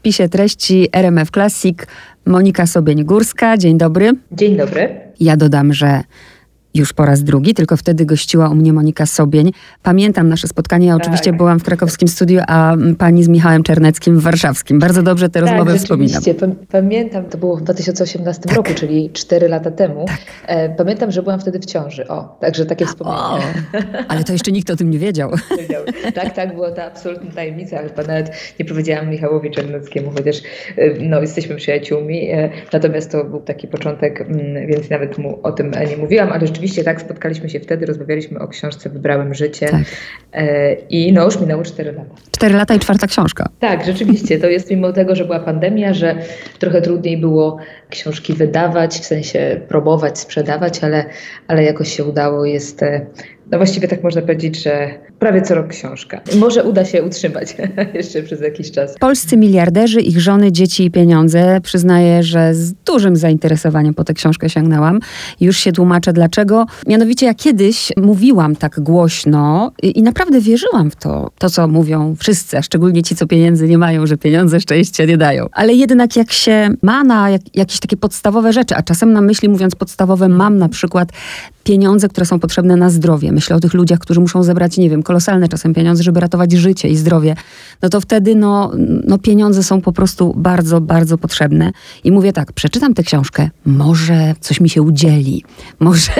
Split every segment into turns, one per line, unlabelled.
spisie treści RMF Classic Monika Sobień-Górska. Dzień dobry.
Dzień dobry.
Ja dodam, że już po raz drugi, tylko wtedy gościła u mnie Monika Sobień. Pamiętam nasze spotkanie, ja oczywiście tak. byłam w krakowskim studiu, a pani z Michałem Czerneckim w warszawskim. Bardzo dobrze te tak, rozmowy wspominam.
Pamiętam, to było w 2018 tak. roku, czyli 4 lata temu. Tak. E, pamiętam, że byłam wtedy w ciąży. O, także takie wspomnienia. O,
ale to jeszcze nikt o tym nie wiedział.
tak, tak, była to absolutna tajemnica, ale chyba nawet nie powiedziałam Michałowi Czerneckiemu, chociaż e, no, jesteśmy przyjaciółmi. E, natomiast to był taki początek, mm, więc nawet mu o tym nie mówiłam, ale rzeczywiście rzeczywiście tak, spotkaliśmy się wtedy, rozmawialiśmy o książce Wybrałem życie tak. e, i no już minęło 4 lata.
4 lata i czwarta książka.
Tak, rzeczywiście. To jest mimo tego, że była pandemia, że trochę trudniej było książki wydawać, w sensie próbować, sprzedawać, ale, ale jakoś się udało. Jest e, no właściwie tak można powiedzieć, że prawie co rok książka. Może uda się utrzymać jeszcze przez jakiś czas.
Polscy miliarderzy, ich żony, dzieci i pieniądze. Przyznaję, że z dużym zainteresowaniem po tę książkę sięgnęłam. Już się tłumaczę dlaczego. Mianowicie ja kiedyś mówiłam tak głośno i, i naprawdę wierzyłam w to, to co mówią wszyscy, a szczególnie ci, co pieniędzy nie mają, że pieniądze szczęścia nie dają. Ale jednak jak się ma na jak, takie podstawowe rzeczy, a czasem na myśli mówiąc podstawowe mam na przykład pieniądze, które są potrzebne na zdrowie. Myślę o tych ludziach, którzy muszą zebrać, nie wiem, kolosalne czasem pieniądze, żeby ratować życie i zdrowie. No to wtedy no, no pieniądze są po prostu bardzo, bardzo potrzebne. I mówię tak, przeczytam tę książkę, może coś mi się udzieli, może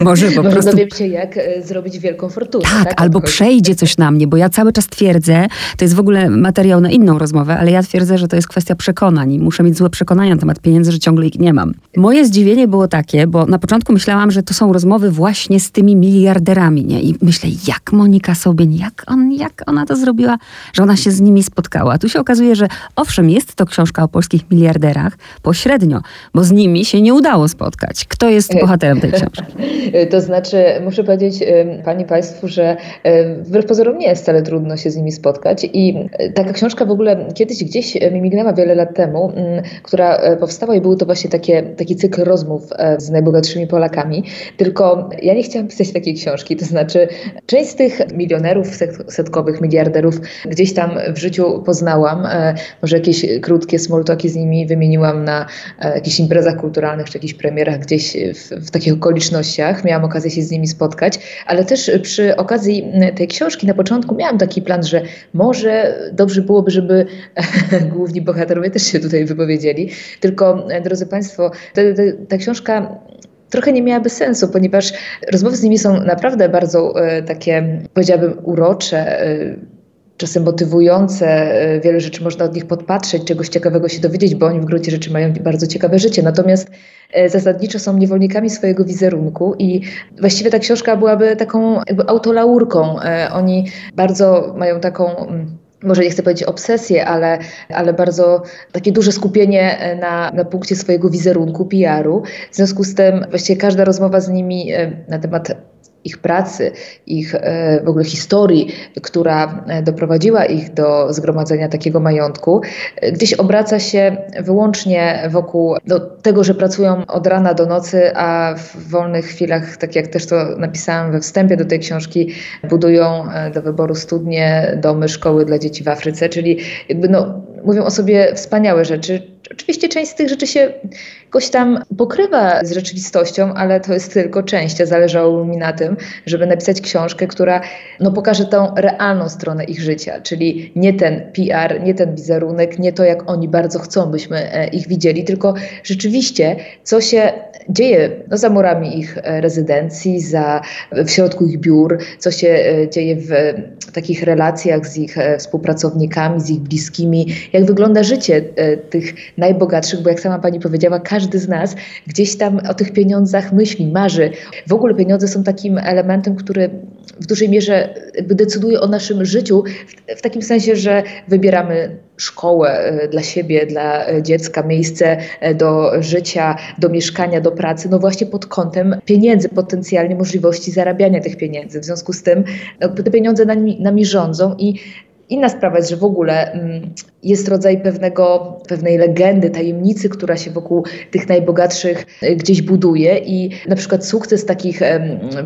Może po Może prostu... dowiem się, jak e, zrobić wielką fortunę.
Tak, tak? albo przejdzie coś na mnie, bo ja cały czas twierdzę, to jest w ogóle materiał na inną rozmowę, ale ja twierdzę, że to jest kwestia przekonań i muszę mieć złe przekonania na temat pieniędzy, że ciągle ich nie mam. Moje zdziwienie było takie, bo na początku myślałam, że to są rozmowy właśnie z tymi miliarderami, nie? I myślę, jak Monika Sobień, jak, on, jak ona to zrobiła, że ona się z nimi spotkała. A tu się okazuje, że owszem, jest to książka o polskich miliarderach, pośrednio, bo z nimi się nie udało spotkać. Kto jest bohaterem tej książki?
To znaczy, muszę powiedzieć Pani Państwu, że wbrew pozorom nie jest wcale trudno się z nimi spotkać i taka książka w ogóle kiedyś gdzieś mi mignęła wiele lat temu, która e, powstała i były to właśnie takie, taki cykl rozmów e, z najbogatszymi Polakami, tylko ja nie chciałam pisać takiej książki, to znaczy część z tych milionerów setkowych, miliarderów gdzieś tam w życiu poznałam, e, może jakieś krótkie smoltoki z nimi wymieniłam na jakichś imprezach kulturalnych czy jakichś premierach gdzieś w, w takich okolicznościach, miałam okazję się z nimi spotkać, ale też przy okazji tej książki na początku miałam taki plan, że może dobrze byłoby, żeby główni bohaterowie też się tutaj wypowiedzieli. Tylko, drodzy Państwo, ta, ta, ta książka trochę nie miałaby sensu, ponieważ rozmowy z nimi są naprawdę bardzo e, takie, powiedziałabym, urocze. E, czasem motywujące, e, wiele rzeczy można od nich podpatrzeć, czegoś ciekawego się dowiedzieć, bo oni w gruncie rzeczy mają bardzo ciekawe życie. Natomiast e, zasadniczo są niewolnikami swojego wizerunku i właściwie ta książka byłaby taką jakby autolaurką. E, oni bardzo mają taką mm, może nie chcę powiedzieć obsesję, ale, ale bardzo takie duże skupienie na, na punkcie swojego wizerunku, PR-u. W związku z tym właściwie każda rozmowa z nimi na temat ich pracy, ich e, w ogóle historii, która e, doprowadziła ich do zgromadzenia takiego majątku, e, gdzieś obraca się wyłącznie wokół no, tego, że pracują od rana do nocy, a w wolnych chwilach, tak jak też to napisałam we wstępie do tej książki, budują do wyboru studnie, domy, szkoły dla dzieci w Afryce, czyli jakby no, mówią o sobie wspaniałe rzeczy Oczywiście część z tych rzeczy się jakoś tam pokrywa z rzeczywistością, ale to jest tylko część. Zależało mi na tym, żeby napisać książkę, która no, pokaże tą realną stronę ich życia, czyli nie ten PR, nie ten wizerunek, nie to, jak oni bardzo chcą, byśmy e, ich widzieli, tylko rzeczywiście, co się dzieje no, za murami ich e, rezydencji, za, w środku ich biur, co się e, dzieje w takich relacjach z ich współpracownikami, z ich bliskimi, jak wygląda życie tych najbogatszych, bo jak sama pani powiedziała, każdy z nas gdzieś tam o tych pieniądzach myśli, marzy. W ogóle pieniądze są takim elementem, który w dużej mierze decyduje o naszym życiu, w, w takim sensie, że wybieramy szkołę e, dla siebie, dla e, dziecka, miejsce e, do życia, do mieszkania, do pracy, no właśnie pod kątem pieniędzy, potencjalnie możliwości zarabiania tych pieniędzy. W związku z tym te pieniądze nami, nami rządzą i Inna sprawa jest, że w ogóle mm, jest rodzaj pewnego, pewnej legendy, tajemnicy, która się wokół tych najbogatszych e, gdzieś buduje i na przykład sukces takich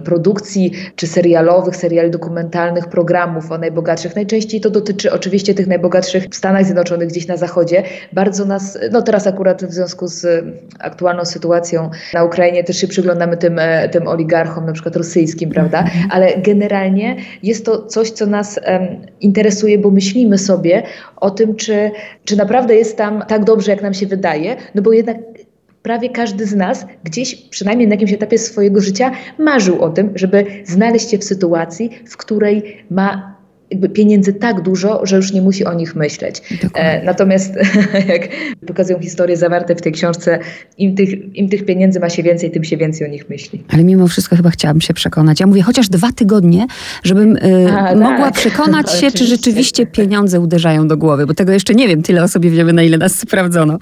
produkcji czy serialowych, seriali dokumentalnych, programów o najbogatszych, najczęściej to dotyczy oczywiście tych najbogatszych w Stanach Zjednoczonych, gdzieś na zachodzie, bardzo nas, no teraz akurat w związku z aktualną sytuacją na Ukrainie też się przyglądamy tym, e, tym oligarchom, na przykład rosyjskim, prawda, mhm. ale generalnie jest to coś, co nas interesuje, bo myślimy sobie o tym, czy, czy naprawdę jest tam tak dobrze, jak nam się wydaje, no bo jednak prawie każdy z nas gdzieś, przynajmniej na jakimś etapie swojego życia, marzył o tym, żeby znaleźć się w sytuacji, w której ma jakby pieniędzy tak dużo, że już nie musi o nich myśleć. E, natomiast jak pokazują historie zawarte w tej książce, im tych, im tych pieniędzy ma się więcej, tym się więcej o nich myśli.
Ale mimo wszystko chyba chciałabym się przekonać. Ja mówię chociaż dwa tygodnie, żebym y, A, mogła tak. przekonać się, czy rzeczywiście pieniądze uderzają do głowy, bo tego jeszcze nie wiem. Tyle o sobie wiemy, na ile nas sprawdzono.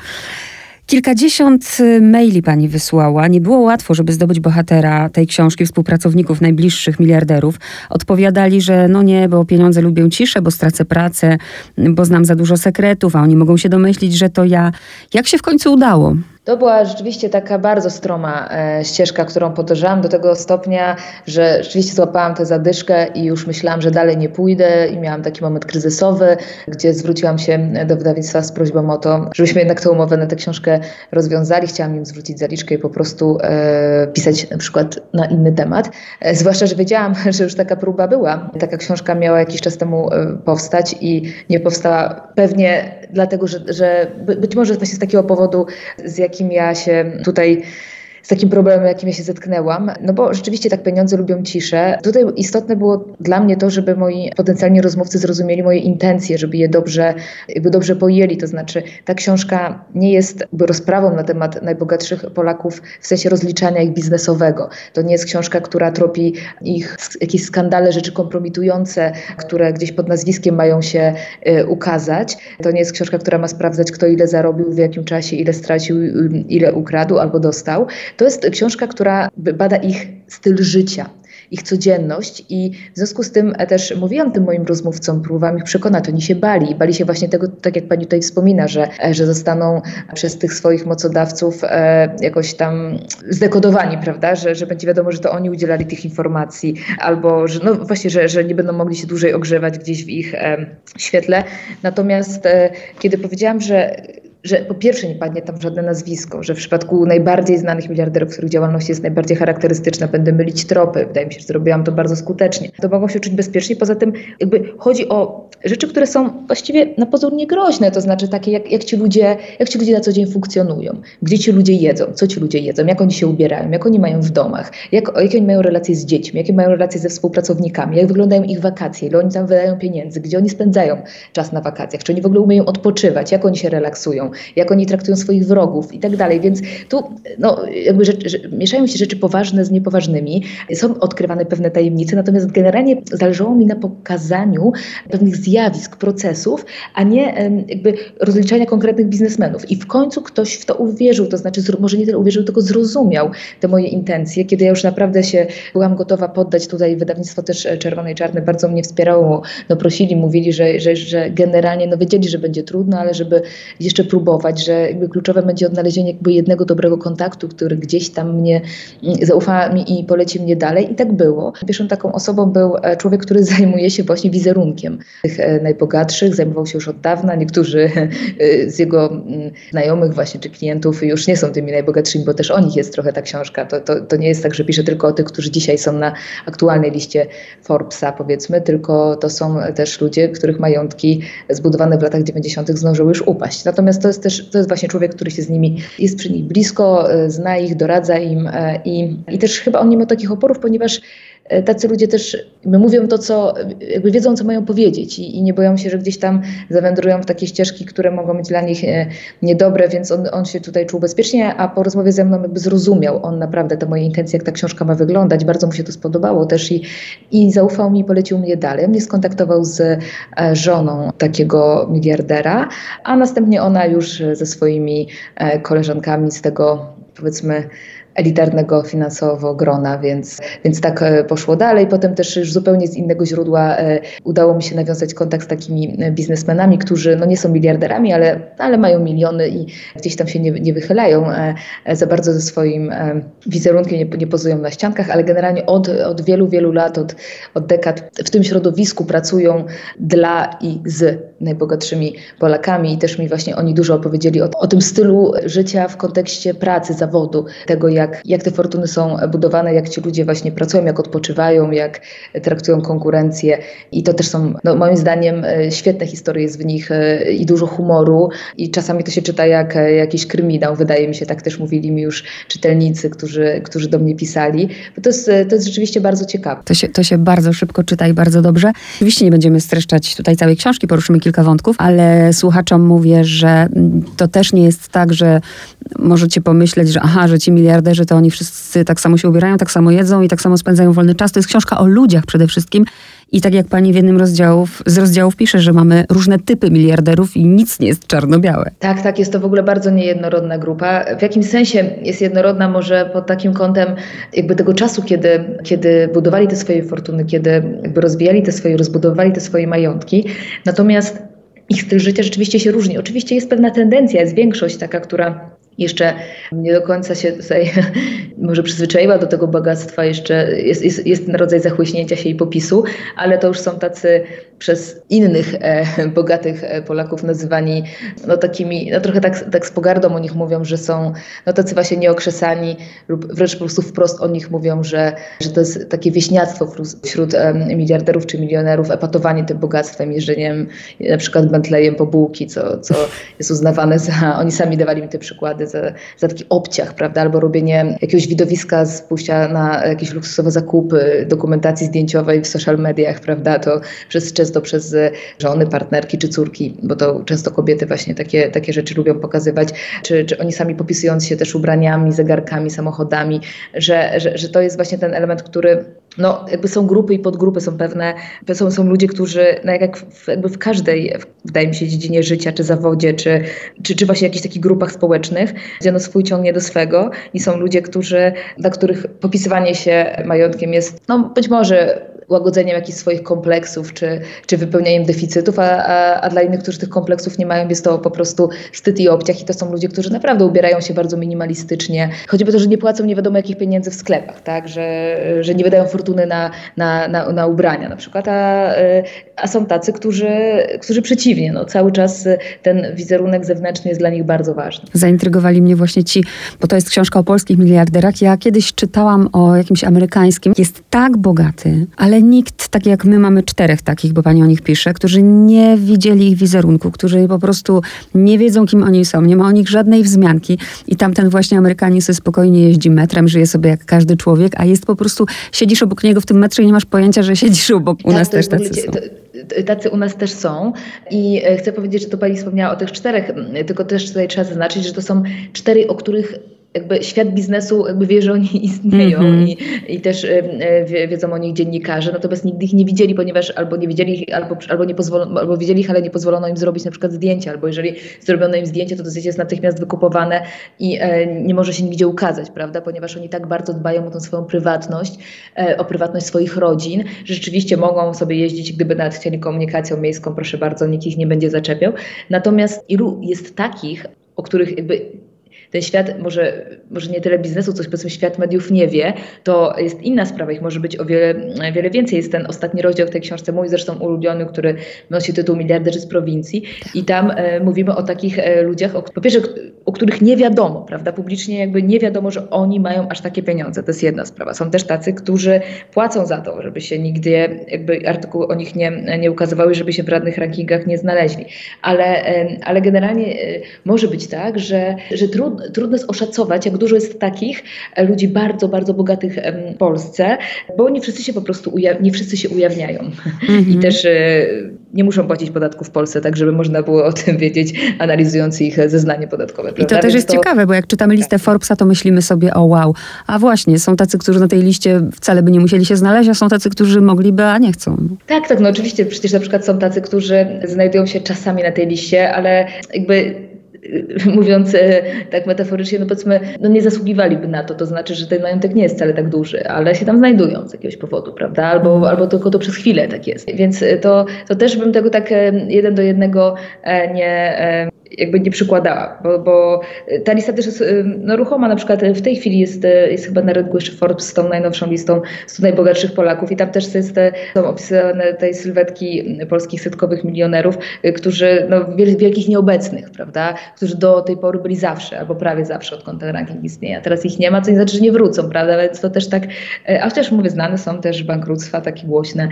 Kilkadziesiąt y, maili pani wysłała. Nie było łatwo, żeby zdobyć bohatera tej książki, współpracowników najbliższych miliarderów. Odpowiadali, że no nie, bo pieniądze lubią ciszę, bo stracę pracę, bo znam za dużo sekretów, a oni mogą się domyślić, że to ja. Jak się w końcu udało?
To była rzeczywiście taka bardzo stroma e, ścieżka, którą podążałam do tego stopnia, że rzeczywiście złapałam tę zadyszkę i już myślałam, że dalej nie pójdę i miałam taki moment kryzysowy, gdzie zwróciłam się do wydawnictwa z prośbą o to, żebyśmy jednak tę umowę na tę książkę rozwiązali. Chciałam im zwrócić zaliczkę i po prostu e, pisać na przykład na inny temat. E, zwłaszcza, że wiedziałam, że już taka próba była. Taka książka miała jakiś czas temu e, powstać i nie powstała pewnie dlatego, że, że być może właśnie z takiego powodu, z jakim ja się tutaj z takim problemem, jakim ja się zetknęłam. No bo rzeczywiście tak pieniądze lubią ciszę. Tutaj istotne było dla mnie to, żeby moi potencjalni rozmówcy zrozumieli moje intencje, żeby je dobrze, jakby dobrze pojęli. To znaczy ta książka nie jest jakby rozprawą na temat najbogatszych Polaków w sensie rozliczania ich biznesowego. To nie jest książka, która tropi ich jakieś skandale, rzeczy kompromitujące, które gdzieś pod nazwiskiem mają się y, ukazać. To nie jest książka, która ma sprawdzać, kto ile zarobił, w jakim czasie, ile stracił, ile ukradł albo dostał. To jest książka, która bada ich styl życia ich codzienność i w związku z tym też mówiłam tym moim rozmówcom, próbowałam ich przekonać, oni się bali, bali się właśnie tego, tak jak pani tutaj wspomina, że, że zostaną przez tych swoich mocodawców e, jakoś tam zdekodowani, prawda, że, że będzie wiadomo, że to oni udzielali tych informacji, albo że no właśnie, że, że nie będą mogli się dłużej ogrzewać gdzieś w ich e, świetle. Natomiast e, kiedy powiedziałam, że że po pierwsze nie padnie tam żadne nazwisko, że w przypadku najbardziej znanych miliarderów, których działalność jest najbardziej charakterystyczna, będę mylić tropy. Wydaje mi się, że zrobiłam to bardzo skutecznie. To mogą się czuć bezpiecznie. Poza tym jakby chodzi o rzeczy, które są właściwie na pozór niegroźne, to znaczy takie, jak, jak, ci ludzie, jak ci ludzie na co dzień funkcjonują, gdzie ci ludzie jedzą, co ci ludzie jedzą, jak oni się ubierają, jak oni mają w domach, jak, jakie oni mają relacje z dziećmi, jakie mają relacje ze współpracownikami, jak wyglądają ich wakacje, ile oni tam wydają pieniędzy, gdzie oni spędzają czas na wakacjach, czy oni w ogóle umieją odpoczywać, jak oni się relaksują, jak oni traktują swoich wrogów i tak dalej. Więc tu no, jakby rzecz, mieszają się rzeczy poważne z niepoważnymi, są odkrywane pewne tajemnice, natomiast generalnie zależało mi na pokazaniu pewnych zjawisk, procesów, a nie jakby rozliczania konkretnych biznesmenów. I w końcu ktoś w to uwierzył, to znaczy może nie tyle uwierzył, tylko zrozumiał te moje intencje, kiedy ja już naprawdę się byłam gotowa poddać tutaj wydawnictwo też e, Czerwonej Czarne bardzo mnie wspierało, no prosili, mówili, że, że, że generalnie no wiedzieli, że będzie trudno, ale żeby jeszcze próbować, że jakby kluczowe będzie odnalezienie jakby jednego dobrego kontaktu, który gdzieś tam mnie mm, zaufa mi i poleci mnie dalej i tak było. Pierwszą taką osobą był e, człowiek, który zajmuje się właśnie wizerunkiem tych e, najbogatszych, zajmował się już od dawna. Niektórzy e, z jego mm, znajomych właśnie czy klientów już nie są tymi najbogatszymi, bo też o nich jest trochę ta książka. To, to, to nie jest tak, że pisze tylko o tych, którzy dzisiaj są na aktualnej liście Forbesa powiedzmy, tylko to są też ludzie, których majątki zbudowane w latach 90. zdążyły już upaść. Natomiast to jest też to jest właśnie człowiek, który się z nimi jest przy nich blisko, zna ich, doradza im i, i też chyba on nie ma takich oporów, ponieważ E, tacy ludzie też mówią to, co jakby wiedzą, co mają powiedzieć i, i, nie boją się, że gdzieś tam zawędrują w takie ścieżki, które mogą być dla nich e, niedobre, więc on, on się tutaj czuł bezpiecznie, a po rozmowie ze mną jakby zrozumiał on naprawdę te moje intencje, jak ta książka ma wyglądać. Bardzo mu się to spodobało też i, i zaufał mi polecił mnie dalej. Mnie skontaktował z e, żoną takiego miliardera, a następnie ona już ze swoimi koleżankami z tego powiedzmy elitarnego finansowo grona, więc, więc tak poszło dalej. Potem też już zupełnie z innego źródła udało mi się nawiązać kontakt z takimi biznesmenami, którzy no nie są miliarderami, ale, ale mają miliony i gdzieś tam się nie, nie wychylają za bardzo ze swoim wizerunkiem, nie, nie pozują na ściankach, ale generalnie od, od wielu, wielu lat, od, od dekad w tym środowisku pracują dla i z najbogatszymi Polakami i też mi właśnie oni dużo opowiedzieli o, o tym stylu życia w kontekście pracy, zawodu, tego jak, jak te fortuny są budowane, jak ci ludzie właśnie pracują, jak odpoczywają, jak traktują konkurencję i to też są no, moim zdaniem e, świetne historie jest w nich e, i dużo humoru i czasami to się czyta jak e, jakiś kryminał, wydaje mi się, tak też mówili mi już czytelnicy, którzy, którzy do mnie pisali, bo to jest, to jest rzeczywiście bardzo ciekawe.
To się, to się bardzo szybko czyta i bardzo dobrze. Oczywiście nie będziemy streszczać tutaj całej książki, poruszymy kilka wątków, ale słuchaczom mówię, że to też nie jest tak, że możecie pomyśleć, że aha, że ci miliarderzy to oni wszyscy tak samo się ubierają, tak samo jedzą i tak samo spędzają wolny czas. To jest książka o ludziach przede wszystkim. I tak jak pani w jednym rozdziałów, z rozdziałów pisze, że mamy różne typy miliarderów i nic nie jest czarno-białe.
Tak, tak, jest to w ogóle bardzo niejednorodna grupa. W jakimś sensie jest jednorodna może pod takim kątem jakby tego czasu, kiedy, kiedy budowali te swoje fortuny, kiedy jakby rozwijali te swoje, rozbudowali te swoje majątki. Natomiast ich styl życia rzeczywiście się różni. Oczywiście jest pewna tendencja, jest większość taka, która jeszcze nie do końca się tutaj może przyzwyczaiła do tego bogactwa, jeszcze jest, jest, jest ten rodzaj zachłyśnięcia się i popisu, ale to już są tacy przez innych e, bogatych e, Polaków nazywani no takimi, no trochę tak, tak z pogardą o nich mówią, że są no tacy właśnie nieokrzesani lub wręcz po prostu wprost o nich mówią, że, że to jest takie wieśniactwo wśród e, miliarderów czy milionerów, epatowanie tym bogactwem, jeżdżeniem na przykład Bentleyem po bułki, co, co jest uznawane za, oni sami dawali mi te przykłady, za, za taki obciach, prawda, albo robienie jakiegoś widowiska z pójścia na jakieś luksusowe zakupy, dokumentacji zdjęciowej w social mediach, prawda, to przez często przez żony, partnerki czy córki, bo to często kobiety właśnie takie, takie rzeczy lubią pokazywać, czy, czy oni sami popisując się też ubraniami, zegarkami, samochodami, że, że, że to jest właśnie ten element, który no, jakby są grupy i podgrupy, są pewne, są, są ludzie, którzy no jak w, jakby w każdej, wydaje mi się, dziedzinie życia, czy zawodzie, czy, czy, czy właśnie jakichś takich grupach społecznych, gdzie no swój ciągnie do swego i są ludzie, którzy, dla których popisywanie się majątkiem jest, no być może łagodzeniem jakichś swoich kompleksów, czy, czy wypełnianiem deficytów, a, a, a dla innych, którzy tych kompleksów nie mają, jest to po prostu wstyd i obciach i to są ludzie, którzy naprawdę ubierają się bardzo minimalistycznie, choćby to, że nie płacą nie wiadomo jakich pieniędzy w sklepach, tak, że, że nie wydają fortuny na, na, na, na ubrania na przykład, a, a są tacy, którzy, którzy przeciwnie, no, cały czas ten wizerunek zewnętrzny jest dla nich bardzo ważny.
Zaintrygowali mnie właśnie ci, bo to jest książka o polskich miliarderach. Ja kiedyś czytałam o jakimś amerykańskim, jest tak bogaty, ale nikt, tak jak my mamy czterech takich, bo pani o nich pisze, którzy nie widzieli ich wizerunku, którzy po prostu nie wiedzą, kim oni są, nie ma o nich żadnej wzmianki i tamten właśnie Amerykanin sobie spokojnie jeździ metrem, żyje sobie jak każdy człowiek, a jest po prostu, siedzisz obok niego w tym metrze i nie masz pojęcia, że siedzisz obok. U tak, nas też tacy są.
Tacy u nas też są i e, chcę powiedzieć, że to pani wspomniała o tych czterech, tylko też tutaj trzeba zaznaczyć, że to są cztery, o których jakby świat biznesu jakby wie, że oni istnieją mm -hmm. i, i też y, wiedzą o nich dziennikarze, natomiast nigdy ich nie widzieli, ponieważ albo nie widzieli ich, albo, albo, nie pozwolono, albo widzieli ich, ale nie pozwolono im zrobić na przykład zdjęcia, albo jeżeli zrobiono im zdjęcie, to zdjęcie jest natychmiast wykupowane i e, nie może się nigdzie ukazać, prawda, ponieważ oni tak bardzo dbają o tą swoją prywatność, e, o prywatność swoich rodzin, że rzeczywiście mogą sobie jeździć, gdyby nawet chcieli komunikacją miejską, proszę bardzo, nikt ich nie będzie zaczepiał. Natomiast ilu jest takich, o których jakby ten świat, może, może nie tyle biznesu, coś powiedzmy świat mediów nie wie, to jest inna sprawa, ich może być o wiele, wiele więcej. Jest ten ostatni rozdział w tej książce, mój zresztą ulubiony, który nosi tytuł Miliarderzy z prowincji i tam e, mówimy o takich e, ludziach, o, po pierwsze, o których nie wiadomo, prawda, publicznie jakby nie wiadomo, że oni mają aż takie pieniądze, to jest jedna sprawa. Są też tacy, którzy płacą za to, żeby się nigdzie jakby artykuły o nich nie, nie ukazywały, żeby się w żadnych rankingach nie znaleźli. Ale, e, ale generalnie e, może być tak, że, że trudno trudno jest oszacować, jak dużo jest takich e, ludzi bardzo, bardzo bogatych w Polsce, bo nie wszyscy się po prostu nie wszyscy się ujawniają. Mm -hmm. I też e, nie muszą płacić podatków w Polsce, tak żeby można było o tym wiedzieć, analizując ich zeznanie podatkowe.
Prawda? I to też jest to... ciekawe, bo jak czytamy listę tak. Forbesa, to myślimy sobie, o wow, a właśnie, są tacy, którzy na tej liście wcale by nie musieli się znaleźć, a są tacy, którzy mogliby, a nie chcą.
Tak, tak, no oczywiście, przecież na przykład są tacy, którzy znajdują się czasami na tej liście, ale jakby mówiąc tak metaforycznie, no powiedzmy, no nie zasługiwaliby na to, to znaczy, że ten majątek nie jest wcale tak duży, ale się tam znajdują z jakiegoś powodu, prawda? Albo, mhm. albo tylko to przez chwilę tak jest. Więc to, to też bym tego tak jeden do jednego nie jakby nie przykładała, bo, bo ta lista też jest no, ruchoma, na przykład w tej chwili jest, jest chyba na rynku jeszcze Forbes z tą najnowszą listą 100 najbogatszych Polaków i tam też jest, są opisane tej sylwetki polskich setkowych milionerów, którzy, no wielkich nieobecnych, prawda, którzy do tej pory byli zawsze, albo prawie zawsze, odkąd ten ranking istnieje, a teraz ich nie ma, co nie znaczy, że nie wrócą, prawda, więc to też tak, a chociaż mówię, znane są też bankructwa takie głośne,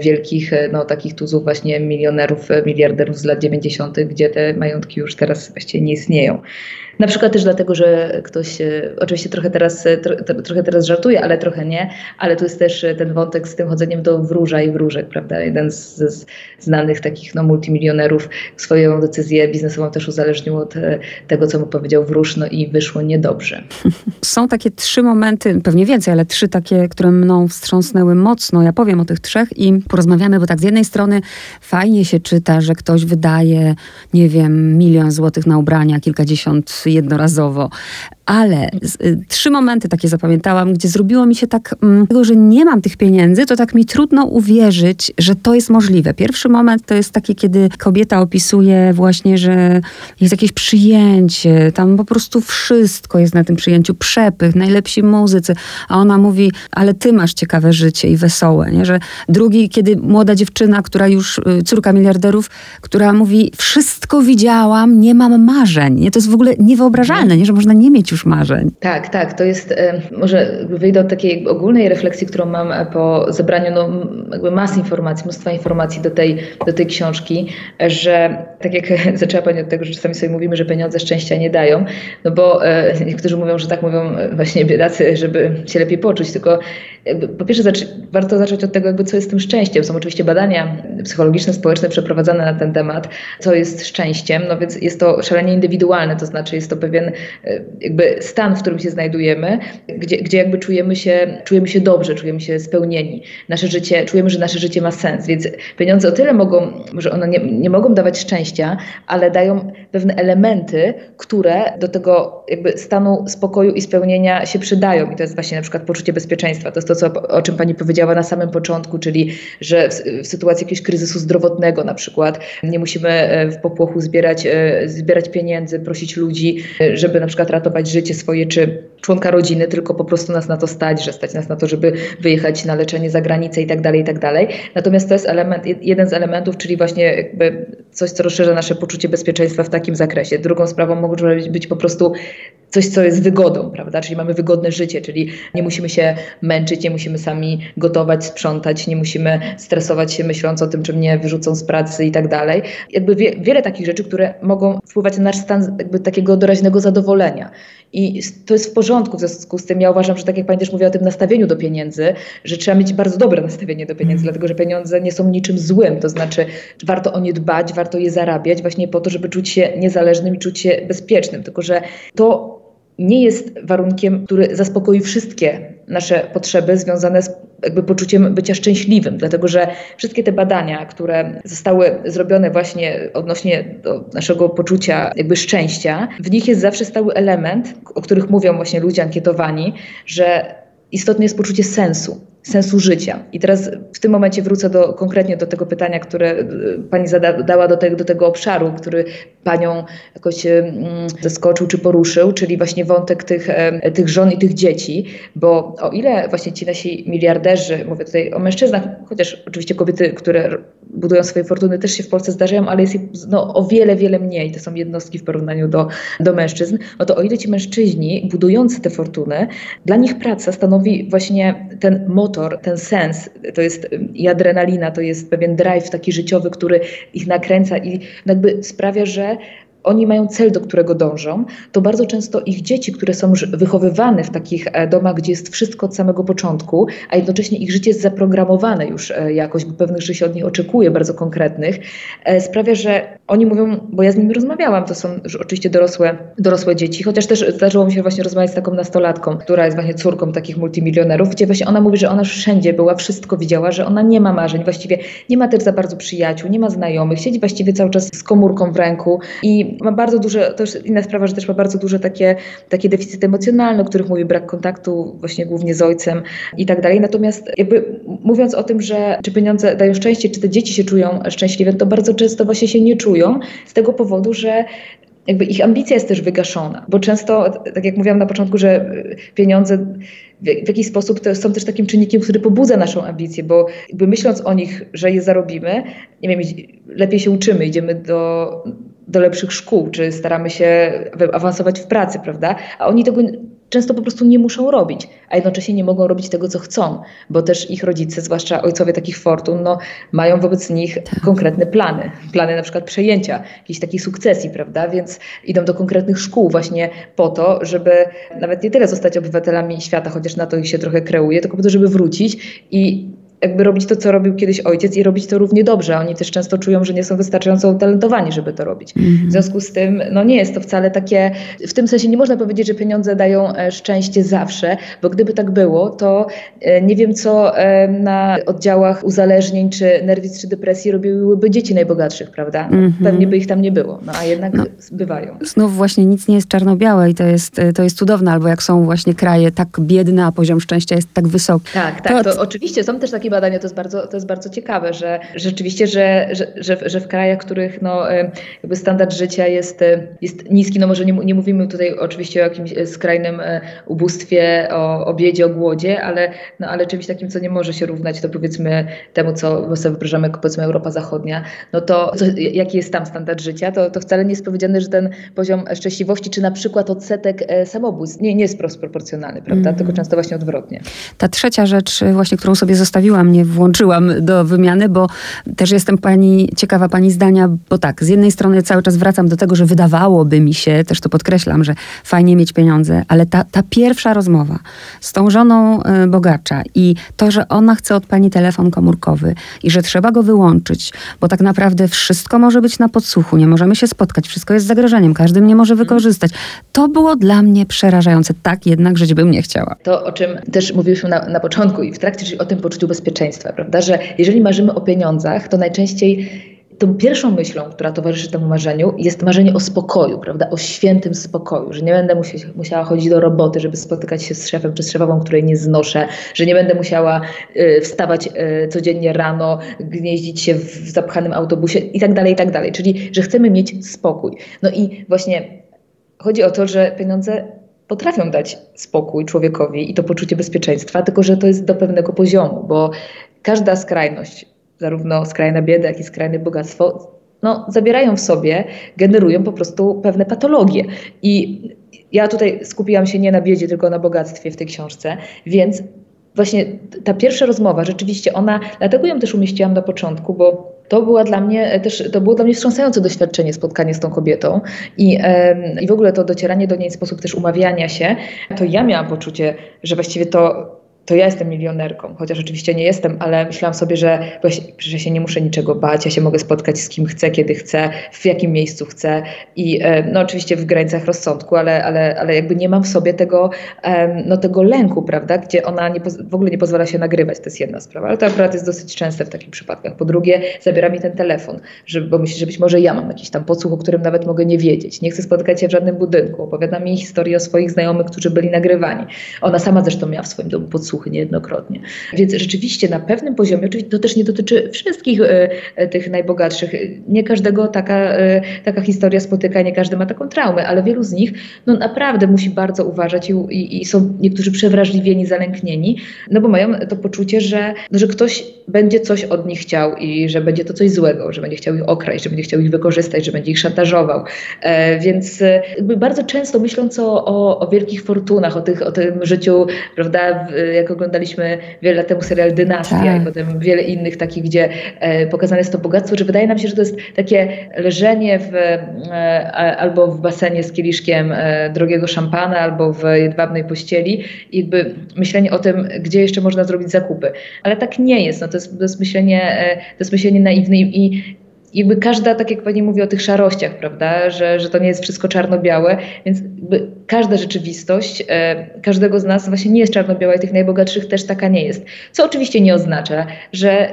wielkich, no takich tuzów właśnie milionerów, miliarderów z lat 90., gdzie te majątki już teraz właściwie nie istnieją. Na przykład też dlatego, że ktoś, e, oczywiście trochę teraz, e, tro, trochę teraz żartuje, ale trochę nie, ale tu jest też e, ten wątek z tym chodzeniem do wróża i wróżek, prawda? Jeden z, z znanych takich no, multimilionerów swoją decyzję biznesową też uzależnił od tego, co mu powiedział wróż, no i wyszło niedobrze.
Są takie trzy momenty, pewnie więcej, ale trzy takie, które mną wstrząsnęły mocno. Ja powiem o tych trzech i porozmawiamy, bo tak z jednej strony fajnie się czyta, że ktoś wydaje, nie wiem, milion złotych na ubrania, kilkadziesiąt jednorazowo. Ale y, trzy momenty takie zapamiętałam, gdzie zrobiło mi się tak, mm, tego, że nie mam tych pieniędzy, to tak mi trudno uwierzyć, że to jest możliwe. Pierwszy moment to jest taki, kiedy kobieta opisuje właśnie, że jest jakieś przyjęcie, tam po prostu wszystko jest na tym przyjęciu, przepych, najlepsi muzycy, a ona mówi, ale ty masz ciekawe życie i wesołe, nie? Że drugi, kiedy młoda dziewczyna, która już, y, córka miliarderów, która mówi, wszystko widziałam, nie mam marzeń, nie? To jest w ogóle niewyobrażalne, nie? Że można nie mieć już już marzeń.
Tak, tak. To jest, może wyjdę od takiej ogólnej refleksji, którą mam e, po zebraniu no, jakby mas informacji, mnóstwa informacji do tej, do tej książki, że tak jak zaczęła Pani od tego, że czasami sobie mówimy, że pieniądze szczęścia nie dają, no bo e, niektórzy mówią, że tak mówią e, właśnie biedacy, żeby się lepiej poczuć, tylko po pierwsze warto zacząć od tego, jakby co jest tym szczęściem. Są oczywiście badania psychologiczne, społeczne przeprowadzane na ten temat, co jest szczęściem, no więc jest to szalenie indywidualne, to znaczy jest to pewien jakby stan, w którym się znajdujemy, gdzie, gdzie jakby czujemy się, czujemy się dobrze, czujemy się spełnieni. Nasze życie, czujemy, że nasze życie ma sens, więc pieniądze o tyle mogą, może one nie, nie mogą dawać szczęścia, ale dają pewne elementy, które do tego jakby stanu spokoju i spełnienia się przydają i to jest właśnie na przykład poczucie bezpieczeństwa. To jest to, co, o czym Pani powiedziała na samym początku, czyli że w, w sytuacji jakiegoś kryzysu zdrowotnego na przykład nie musimy e, w popłochu zbierać, e, zbierać pieniędzy, prosić ludzi, e, żeby na przykład ratować życie swoje czy członka rodziny, tylko po prostu nas na to stać, że stać nas na to, żeby wyjechać na leczenie za granicę i tak dalej, i tak dalej. Natomiast to jest element, jeden z elementów, czyli właśnie coś, co rozszerza nasze poczucie bezpieczeństwa w takim zakresie. Drugą sprawą może być po prostu coś, co jest wygodą, prawda? Czyli mamy wygodne życie, czyli nie musimy się męczyć, nie musimy sami gotować, sprzątać, nie musimy stresować się myśląc o tym, czy mnie wyrzucą z pracy i tak dalej. Jakby wie, wiele takich rzeczy, które mogą wpływać na nasz stan jakby takiego doraźnego zadowolenia. I to jest w porządku w związku z tym. Ja uważam, że tak jak Pani też mówiła o tym nastawieniu do pieniędzy, że trzeba mieć bardzo dobre nastawienie do pieniędzy, mm. dlatego że pieniądze nie są niczym złym. To znaczy, warto o nie dbać, warto je zarabiać właśnie po to, żeby czuć się niezależnym i czuć się bezpiecznym. Tylko, że to nie jest warunkiem, który zaspokoi wszystkie nasze potrzeby związane z jakby poczuciem bycia szczęśliwym, dlatego że wszystkie te badania, które zostały zrobione właśnie odnośnie do naszego poczucia jakby szczęścia, w nich jest zawsze stały element, o których mówią właśnie ludzie ankietowani, że istotne jest poczucie sensu sensu życia. I teraz w tym momencie wrócę do, konkretnie do tego pytania, które e, pani zadała do, te, do tego obszaru, który panią jakoś zaskoczył czy poruszył, czyli właśnie wątek tych, e, tych żon i tych dzieci, bo o ile właśnie ci nasi miliarderzy, mówię tutaj o mężczyznach, chociaż oczywiście kobiety, które budują swoje fortuny też się w Polsce zdarzają, ale jest ich no, o wiele, wiele mniej. To są jednostki w porównaniu do, do mężczyzn. No to o ile ci mężczyźni budujący te fortuny, dla nich praca stanowi właśnie ten motor, ten sens, to jest i adrenalina, to jest pewien drive taki życiowy, który ich nakręca i jakby sprawia, że oni mają cel, do którego dążą, to bardzo często ich dzieci, które są już wychowywane w takich e, domach, gdzie jest wszystko od samego początku, a jednocześnie ich życie jest zaprogramowane już e, jakoś, bo pewnych rzeczy się od nich oczekuje, bardzo konkretnych, e, sprawia, że oni mówią, bo ja z nimi rozmawiałam, to są już oczywiście dorosłe, dorosłe dzieci, chociaż też zdarzyło mi się właśnie rozmawiać z taką nastolatką, która jest właśnie córką takich multimilionerów, gdzie właśnie ona mówi, że ona wszędzie była, wszystko widziała, że ona nie ma marzeń, właściwie nie ma też za bardzo przyjaciół, nie ma znajomych, siedzi właściwie cały czas z komórką w ręku i ma bardzo duże, to już inna sprawa, że też ma bardzo duże takie, takie deficyty emocjonalne, o których mówi brak kontaktu właśnie głównie z ojcem i tak dalej. Natomiast jakby mówiąc o tym, że czy pieniądze dają szczęście, czy te dzieci się czują szczęśliwe, to bardzo często właśnie się nie czują z tego powodu, że jakby ich ambicja jest też wygaszona, bo często, tak jak mówiłam na początku, że pieniądze w, jakiś sposób są też takim czynnikiem, który pobudza naszą ambicję, bo jakby myśląc o nich, że je zarobimy, nie wiem, lepiej się uczymy, idziemy do, do lepszych szkół, czy staramy się awansować w pracy, prawda? A oni tego często po prostu nie muszą robić, a jednocześnie nie mogą robić tego, co chcą, bo też ich rodzice, zwłaszcza ojcowie takich fortun, no, mają wobec nich tak. konkretne plany. Plany na przykład przejęcia, jakiejś takiej sukcesji, prawda? Więc idą do konkretnych szkół właśnie po to, żeby nawet nie tyle zostać obywatelami świata, chociaż na to ich się trochę kreuje, tylko po to, żeby wrócić i jakby robić to, co robił kiedyś ojciec i robić to równie dobrze. Oni też często czują, że nie są wystarczająco utalentowani, żeby to robić. Mm-hmm. W związku z tym, no nie jest to wcale takie, w tym sensie nie można powiedzieć, że pieniądze dają e, szczęście zawsze, bo gdyby tak było, to e, nie wiem, co e, na oddziałach uzależnień, czy nerwic, czy depresji robiłyby dzieci najbogatszych, prawda? Mm-hmm. Pewnie by ich tam nie było, no a jednak no, bywają.
Znów właśnie nic nie jest czarno-białe i to jest, to jest cudowne, albo jak są właśnie kraje tak biedne, a poziom szczęścia jest tak wysoki.
Tak, tak, to, to oczywiście są też takie badania, to jest bardzo, to jest bardzo ciekawe, że rzeczywiście, że, że, że, że w krajach, w których no, jakby standard życia jest, jest niski, no może nie, nie mówimy tutaj oczywiście o jakimś skrajnym e, ubóstwie, o, o biedzie, o głodzie, ale, no, ale czymś takim, co nie może się równać, to powiedzmy temu, co sobie wyobrażamy jako powiedzmy Europa Zachodnia, no to co, jaki jest tam standard życia, to, to wcale nie jest powiedziane, że ten poziom szczęśliwości, czy na przykład odsetek e, samobójstw nie, nie jest proporcjonalny, prawda? Mm. Tylko często właśnie odwrotnie.
Ta trzecia rzecz właśnie, którą sobie zostawiłam mnie włączyłam do wymiany, bo też jestem pani, ciekawa pani zdania, bo tak, z jednej strony cały czas wracam do tego, że wydawałoby mi się, też to podkreślam, że fajnie mieć pieniądze, ale ta, ta pierwsza rozmowa z tą żoną y, bogacza i to, że ona chce od pani telefon komórkowy i że trzeba go wyłączyć, bo tak naprawdę wszystko może być na podsłuchu, nie możemy się spotkać, wszystko jest zagrożeniem, każdy mnie może wykorzystać. To było dla mnie przerażające. Tak jednak żyć bym nie chciała.
To, o czym też mówiliśmy na, na początku i w trakcie, czyli o tym poczuciu bezpieczeństwa, bezpieczeństwa, prawda? Że jeżeli marzymy o pieniądzach, to najczęściej tą pierwszą myślą, która towarzyszy temu marzeniu, jest marzenie o spokoju, prawda? O świętym spokoju, że nie będę musiała chodzić do roboty, żeby spotykać się z szefem czy z szefową, której nie znoszę, że nie będę musiała y, wstawać y, codziennie rano, gnieździć się w zapchanym autobusie i tak dalej, i tak dalej. Czyli, że chcemy mieć spokój. No i właśnie chodzi o to, że pieniądze potrafią dać spokój człowiekowi i to poczucie bezpieczeństwa, tylko że to jest do pewnego poziomu, bo każda skrajność, zarówno skrajna bieda, jak i skrajne bogactwo, no, zawierają w sobie, generują po prostu pewne patologie. I ja tutaj skupiłam się nie na biedzie, tylko na bogactwie w tej książce, więc właśnie ta pierwsza rozmowa, rzeczywiście ona, dlatego ją też umieściłam na początku, bo to była dla mnie e, też, to było dla mnie wstrząsające doświadczenie, spotkanie z tą kobietą. I, i w ogóle to docieranie do niej, sposób też umawiania się, to ja miałam poczucie, że właściwie to to ja jestem milionerką, chociaż oczywiście nie jestem, ale myślałam sobie, że, że się nie muszę niczego bać, ja się mogę spotkać z kim chcę, kiedy chcę, w jakim miejscu chcę i e, no oczywiście w granicach rozsądku, ale, ale, ale jakby nie mam w sobie tego, no, tego lęku, prawda, gdzie ona nie, w ogóle nie pozwala się nagrywać, to jest jedna sprawa, ale to akurat jest dosyć częste w takich przypadkach. Po drugie, zabiera mi ten telefon, żeby, bo myślę, że być może ja mam jakiś tam podsłuch, o którym nawet mogę nie wiedzieć. Nie chcę spotkać się w żadnym budynku, opowiada mi historię o swoich znajomych, którzy byli nagrywani. Ona sama zresztą miała w swoim domu podsłuch niejednokrotnie. Więc rzeczywiście na pewnym poziomie, oczywiście to też nie dotyczy wszystkich y, tych najbogatszych, nie każdego taka, y, taka historia spotyka, nie każdy ma taką traumę, ale wielu z nich no naprawdę musi bardzo uważać i, i, i są niektórzy przewrażliwieni, zalęknieni, no bo mają to poczucie, że, no, że ktoś będzie coś od nich chciał i że będzie to coś złego, że będzie chciał ich okraść, że będzie chciał ich wykorzystać, że będzie ich szantażował. E, więc jakby bardzo często myśląc o, o, o wielkich fortunach, o, tych, o tym życiu, prawda, jak oglądaliśmy wiele lat temu serial Dynastia tak. i potem wiele innych takich, gdzie e, pokazane jest to bogactwo, że wydaje nam się, że to jest takie leżenie w, e, albo w basenie z kieliszkiem e, drogiego szampana, albo w jedwabnej pościeli i jakby myślenie o tym, gdzie jeszcze można zrobić zakupy. Ale tak nie jest. No to, jest to jest myślenie, to jest myślenie naiwne i jakby każda, tak jak pani mówi o tych szarościach, prawda, że, że to nie jest wszystko czarno-białe, więc każda rzeczywistość e, każdego z nas właśnie nie jest czarno-biała i tych najbogatszych też taka nie jest. Co oczywiście nie oznacza, że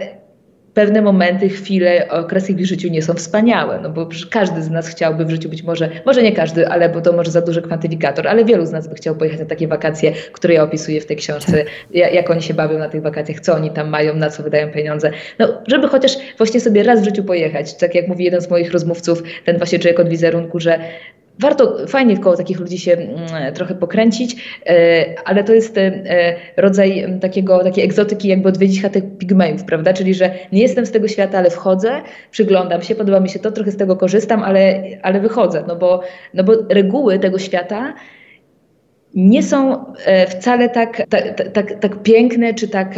pewne momenty, chwile, okresy w ich życiu nie są wspaniałe, no bo każdy z nas chciałby w życiu być może, może nie każdy, ale bo to może za duży kwantyfikator, ale wielu z nas by chciał pojechać na takie wakacje, które ja opisuję w tej książce, jak, jak oni się bawią na tych wakacjach, co oni tam mają, na co wydają pieniądze. No, żeby chociaż właśnie sobie raz w życiu pojechać, tak jak mówi jeden z moich rozmówców, ten właśnie człowiek od wizerunku, że warto, fajnie koło takich ludzi się mm, trochę pokręcić, e, ale to jest e, rodzaj takiego, takiej egzotyki, jakby odwiedzić chatę pigmejów, prawda? Czyli, że nie jestem z tego świata, ale wchodzę, przyglądam się, podoba mi się to, trochę z tego korzystam, ale, ale wychodzę, no bo, no bo reguły tego świata nie są e, wcale tak, tak, tak, tak piękne, czy tak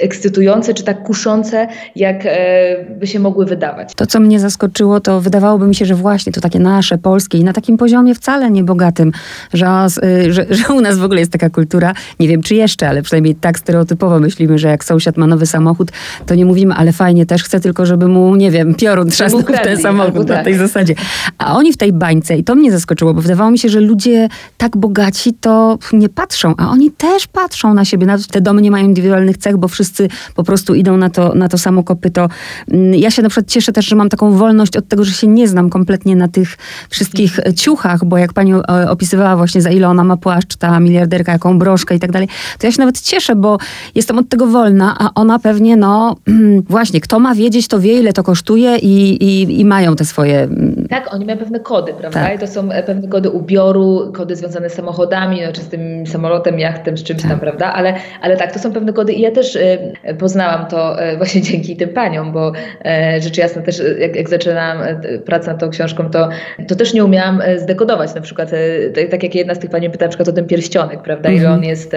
ekscytujące, czy tak kuszące, jak e, by się mogły wydawać.
To, co mnie zaskoczyło, to wydawałoby mi się, że właśnie to takie nasze, polskie i na takim poziomie wcale niebogatym, że, y, że, że u nas w ogóle jest taka kultura, nie wiem czy jeszcze, ale przynajmniej tak stereotypowo myślimy, że jak sąsiad ma nowy samochód, to nie mówimy, ale fajnie, też chcę tylko, żeby mu, nie wiem, piorun trzasnął w ten samochód na tak. tej zasadzie. A oni w tej bańce, i to mnie zaskoczyło, bo wydawało mi się, że ludzie tak bogaci to nie patrzą, a oni też patrzą na siebie. Nawet te domy nie mają indywidualnych cech, bo wszyscy po prostu idą na to, na to samo kopyto. Mm, ja się na przykład cieszę też, że mam taką wolność od tego, że się nie znam kompletnie na tych wszystkich ciuchach, bo jak pani e, opisywała właśnie za ile ona ma płaszcz, ta miliarderka, jaką broszkę i tak dalej, to ja się nawet cieszę, bo jestem od tego wolna, a ona pewnie, no właśnie, kto ma wiedzieć, to wie, ile to kosztuje i, i, i mają te swoje... Mm,
tak, oni mają pewne kody, prawda? Tak. I to są e, pewne kody ubioru, kody związane z samochodami, no, czy z tym samolotem, jachtem, z czymś tam, tak. prawda? Ale, ale tak, to są pewne kody i ja też y, poznałam to y, właśnie dzięki tym paniom, bo y, rzecz jasna też jak, jak zaczynałam pracę nad tą książką, to, to też nie umiałam zdekodować na przykład, tak, jak jedna z tych pani pyta na przykład o ten pierścionek, prawda? Ile mhm. on jest,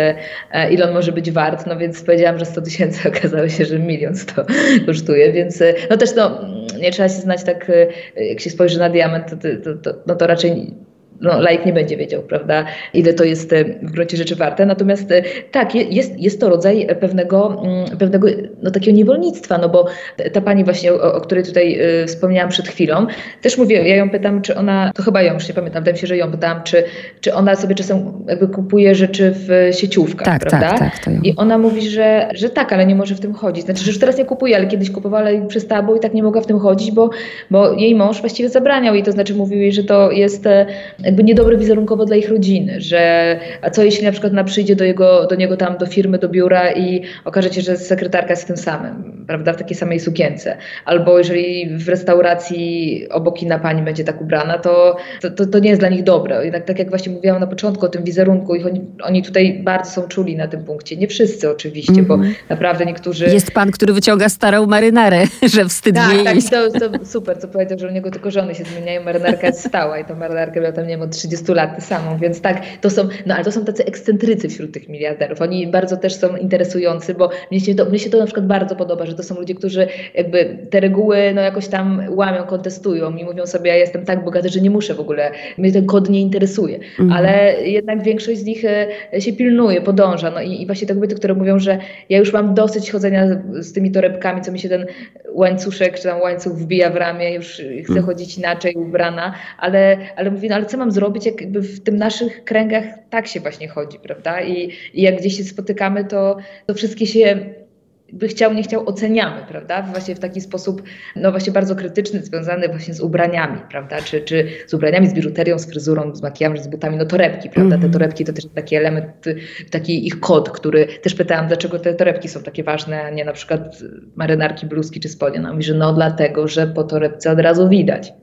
ile on może być wart, no więc powiedziałam, że 100 tysięcy, okazało się, że milion to kosztuje, więc no też no, nie trzeba się znać tak, jak się spojrzy na diament, to, to, to, no to raczej no, laik nie będzie wiedział, prawda, ile to jest e, w gruncie rzeczy warte. Natomiast e, tak, jest, jest to rodzaj pewnego, mm, pewnego no, takiego niewolnictwa, no bo ta pani właśnie, o, o której tutaj y, wspomniałam przed chwilą, też mówię, ja ją pytam, czy ona, to chyba ją już nie pamiętam, wydaje mi się, że ją pytałam, czy, czy ona sobie czasem jakby kupuje rzeczy w sieciówkach,
tak,
prawda?
Tak, tak, to ją.
I ona mówi, że, że tak, ale nie może w tym chodzić. Znaczy, że już teraz nie kupuje, ale kiedyś kupowała, ale przestała, bo i tak nie mogła w tym chodzić, bo, bo jej mąż właściwie zabraniał jej, to znaczy mówił jej, że to jest jakby niedobry wizerunkowo dla ich rodziny, że a co jeśli na przykład ona przyjdzie do, jego, do niego tam do firmy, do biura i okaże się, że sekretarka jest tym samym, prawda, w takiej samej sukience. Albo jeżeli w restauracji obok inna pani będzie tak ubrana, to, to, to, to nie jest dla nich dobre. Jednak tak jak właśnie mówiłam na początku o tym wizerunku, ich oni, oni tutaj bardzo są czuli na tym punkcie. Nie wszyscy oczywiście, mm -hmm. bo mhm. naprawdę niektórzy...
Jest pan, który wyciąga starą marynarę, że wstyd
tak, tak, to, to super, co powiedział, że u niego tylko żony się zmieniają, marynarka jest stała i tą marynarkę miał tam, nie wiem, od 30 lat samą, więc tak, to są, no ale to są tacy ekscentrycy wśród tych miliarderów. Oni bardzo też są interesujący, bo mnie się to, mnie się to na przykład bardzo podoba, że to są ludzie, którzy jakby te reguły no jakoś tam łamią, kontestują i mówią sobie, ja jestem tak bogaty, że nie muszę w ogóle, mnie ten kod nie interesuje, mhm. ale jednak większość z nich e, się pilnuje, podąża. No i, i właśnie te kobiety, które mówią, że ja już mam dosyć chodzenia z tymi torebkami, co mi się ten łańcuszek czy tam łańcuch wbija w ramię, już chcę mhm. chodzić inaczej ubrana, ale, ale mówię, no ale co mam zrobić, jak jakby w tym naszych kręgach tak się właśnie chodzi, prawda? I, i jak gdzieś się spotykamy, to, to wszystkie się by chciał, nie chciał, oceniamy, prawda? Właśnie w taki sposób, no właśnie bardzo krytyczny, związany właśnie z ubraniami, prawda? Czy, czy z ubraniami, z biżuterią, z fryzurą, z makijażem, z butami, no torebki, prawda? Mm. Te mhm. torebki to też taki element, taki ich kod, który też pytałam, dlaczego te torebki są takie ważne, a nie na przykład marynarki, bluzki czy spodnie. No mówi, że no dlatego, że po torebce od razu widać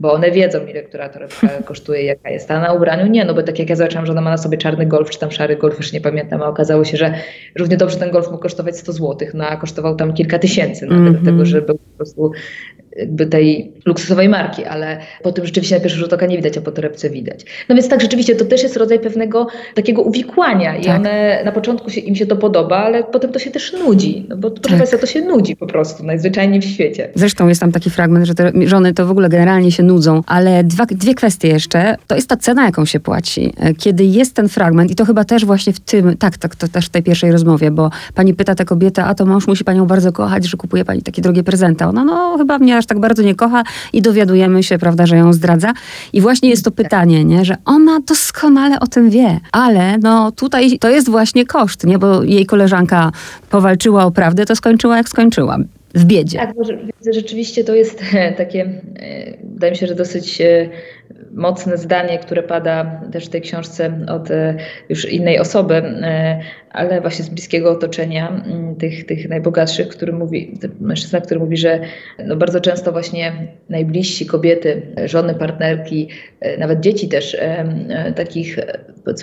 bo one wiedzą, ile która torebka kosztuje, jaka jest. A na ubraniu nie, no bo tak jak ja zobaczyłam, że ona ma na sobie czarny golf, czy tam szary golf, już nie pamiętam, a okazało się, że równie dobrze ten golf mógł kosztować 100 zł, no a kosztował tam kilka tysięcy, mm -hmm. dlatego, że był po prostu jakby tej luksusowej marki, ale po tym rzeczywiście na pierwszy rzut oka nie widać, a po torebce widać. No więc tak, rzeczywiście to też jest rodzaj pewnego takiego uwikłania i tak. one na początku się, im się to podoba, ale potem to się też nudzi, no bo proszę tak. Państwa, to się nudzi po prostu najzwyczajniej w świecie.
Zresztą jest tam taki fragment, że te żony to w ogóle generalnie się nudzą, ale dwa, dwie kwestie jeszcze. To jest ta cena, jaką się płaci. Kiedy jest ten fragment i to chyba też właśnie w tym, tak, tak to też w tej pierwszej rozmowie, bo pani pyta tę kobietę, a to mąż musi panią bardzo kochać, że kupuje pani takie drogie prezenty. Ona, no chyba mnie aż tak bardzo nie kocha i dowiadujemy się, prawda, że ją zdradza. I właśnie jest to pytanie, nie, że ona doskonale o tym wie, ale no tutaj to jest właśnie koszt, nie, bo jej koleżanka powalczyła o prawdę, to skończyła jak skończyła w biedzie.
Tak, rzeczywiście to jest takie, e, wydaje mi się, że dosyć e, mocne zdanie, które pada też w tej książce od e, już innej osoby, ale właśnie z bliskiego otoczenia tych, tych najbogatszych, który mówi, mężczyzna, który mówi, że no bardzo często właśnie najbliżsi kobiety, żony, partnerki, nawet dzieci też takich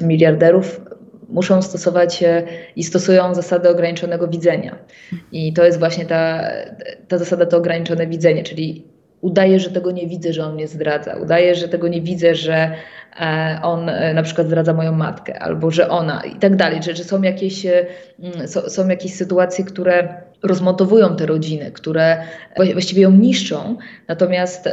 miliarderów muszą stosować i stosują zasadę ograniczonego widzenia. I to jest właśnie ta, ta zasada, to ograniczone widzenie, czyli udaje, że tego nie widzę, że on mnie zdradza, udaje, że tego nie widzę, że e, on e, na przykład zdradza moją matkę, albo że ona i tak dalej, że, że są, jakieś, e, mm, są jakieś sytuacje, które rozmontowują te rodziny, które właściwie ją niszczą, natomiast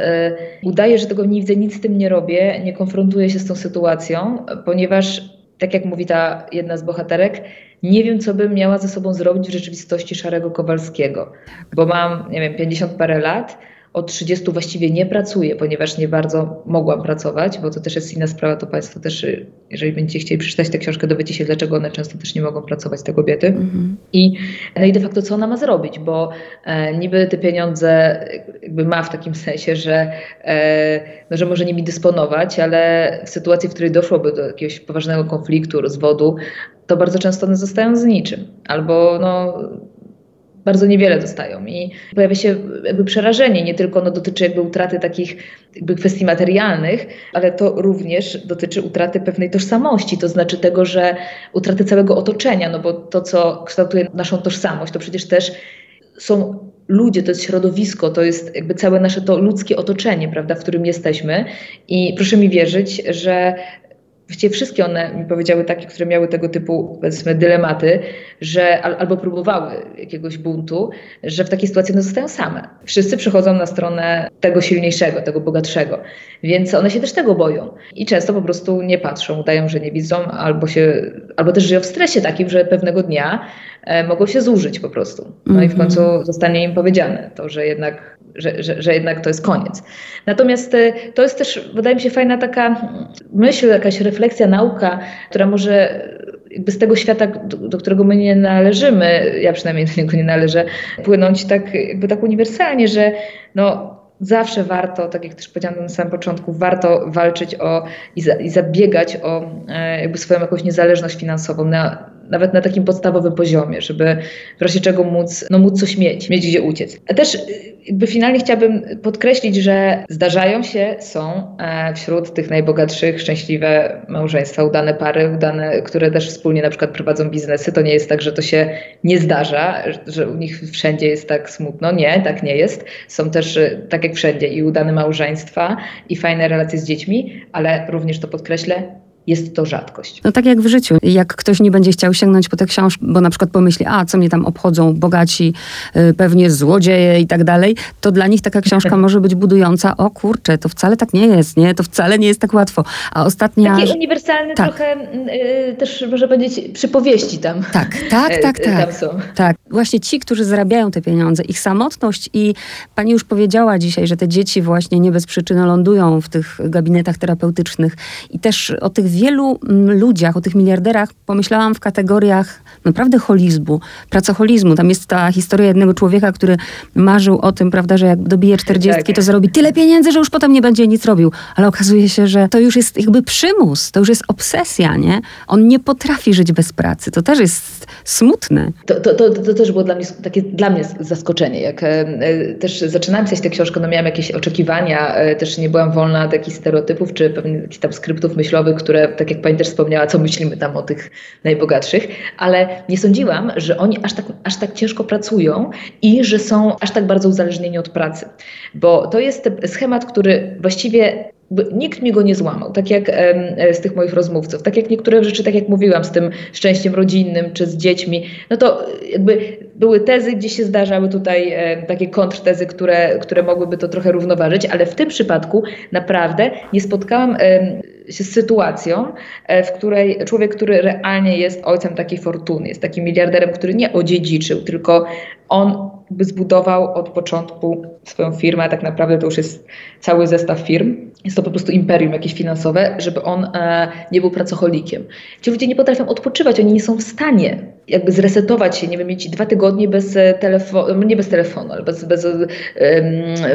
udaje, że tego nie widzę, nic z tym nie robię, nie konfrontuję się z tą sytuacją, ponieważ tak jak mówi ta jedna z bohaterek, nie wiem, co bym miała ze sobą zrobić w rzeczywistości Szarego Kowalskiego, bo mam, nie wiem, 50 parę lat, od 30 właściwie nie pracuję, ponieważ nie bardzo mogłam pracować, bo to też jest inna sprawa, to Państwo też, jeżeli będziecie chcieli przeczytać tę książkę, dowiecie się, dlaczego one często też nie mogą pracować, te kobiety. Mhm. I, no i de facto, co ona ma zrobić, bo e, niby te pieniądze jakby ma w takim sensie, że, e, no, że może nimi dysponować, ale w sytuacji, w której doszłoby do jakiegoś poważnego konfliktu, rozwodu, to bardzo często one zostają z niczym. Albo no, bardzo niewiele dostają i pojawia się jakby przerażenie, nie tylko no, dotyczy jakby utraty takich jakby kwestii materialnych, ale to również dotyczy utraty pewnej tożsamości, to znaczy tego, że utraty całego otoczenia, no bo to, co kształtuje naszą tożsamość, to przecież też są ludzie, to jest środowisko, to jest jakby całe nasze to ludzkie otoczenie, prawda, w którym jesteśmy. I proszę mi wierzyć, że Właściwie wszystkie one mi powiedziały takie, które miały tego typu, powiedzmy, dylematy, że albo próbowały jakiegoś buntu, że w takiej sytuacji one zostają same. Wszyscy przychodzą na stronę tego silniejszego, tego bogatszego, więc one się też tego boją i często po prostu nie patrzą, udają, że nie widzą, albo, się, albo też żyją w stresie takim, że pewnego dnia e, mogą się zużyć po prostu. No i w mhm. końcu zostanie im powiedziane to, że jednak że, że, że jednak to jest koniec. Natomiast e, to jest też, wydaje mi się, fajna taka myśl, jakaś refleksja, nauka, która może jakby z tego świata, do, którego my nie należymy, ja przynajmniej do niego nie należę, płynąć tak jakby tak uniwersalnie, że no, zawsze warto, tak jak też powiedziałam na samym początku, warto walczyć o i, za, i zabiegać o e, jakby swoją jakąś niezależność finansową na, nawet na takim podstawowym poziomie, żeby w razie czego móc, no, móc coś mieć, mieć gdzie uciec. A też jakby finalnie chciałabym podkreślić, że zdarzają się, są e, wśród tych najbogatszych szczęśliwe małżeństwa, udane pary, udane, które też wspólnie na przykład prowadzą biznesy. To nie jest tak, że to się nie zdarza, że u nich wszędzie jest tak smutno. Nie, tak nie jest. Są też, e, tak jak wszędzie, i udane małżeństwa, i fajne relacje z dziećmi, ale również to podkreślę, jest to rzadkość.
No tak jak w życiu. Jak ktoś nie będzie chciał sięgnąć po tę książkę, bo na przykład pomyśli, a co mnie tam obchodzą bogaci, yy, pewnie złodzieje i tak dalej, to dla nich taka książka może być budująca. O kurczę, to wcale tak nie jest, nie? To wcale nie jest tak łatwo. A ostatnia...
Taki uniwersalny tak. trochę yy, też może powiedzieć przypowieści tam.
Tak, tak, tak, tak. Tam są. Tak. Właśnie ci, którzy zarabiają te pieniądze, ich samotność i pani już powiedziała dzisiaj, że te dzieci właśnie nie bez przyczyny lądują w tych gabinetach terapeutycznych i też o tych wielu mm, ludziach, o tych miliarderach pomyślałam w kategoriach naprawdę holizmu, pracoholizmu. Tam jest ta historia jednego człowieka, który marzył o tym, prawda, że jak dobije czterdziestki, tak. to zarobi tyle pieniędzy, że już potem nie będzie nic robił. Ale okazuje się, że to już jest jakby przymus, to już jest obsesja, nie? On nie potrafi żyć bez pracy. To też jest smutne.
To, to, to, to, też było dla mnie takie dla mnie zaskoczenie, jak też zaczynałam pisać tę książkę, no miałam jakieś oczekiwania, też nie byłam wolna od jakichś stereotypów, czy pewnie jakichś tam skryptów myślowych, które, tak jak pani też wspomniała, co myślimy tam o tych najbogatszych, ale nie sądziłam, że oni aż tak, aż tak ciężko pracują i że są aż tak bardzo uzależnieni od pracy. Bo to jest schemat, który właściwie nikt mi go nie złamał, tak jak e, z tych moich rozmówców. Tak jak niektóre rzeczy, tak jak mówiłam, z tym szczęściem rodzinnym czy z dziećmi, no to jakby były tezy, gdzie się zdarzały tutaj e, takie kontrtezy, które, które mogłyby to trochę równoważyć, ale w tym przypadku naprawdę nie spotkałam się z sytuacją, e, w której człowiek, który realnie jest ojcem takiej fortuny, jest takim miliarderem, który nie odziedziczył, tylko on by zbudował od początku swoją firmę, tak naprawdę to już jest cały zestaw firm. Jest to po prostu imperium jakieś finansowe, żeby on e, nie był pracocholikiem. Ci ludzie nie potrafią odpoczywać, oni nie są w stanie jakby zresetować się, nie wiem, mieć dwa tygodnie bez e, telefonu, no nie bez telefonu, ale bez, bez,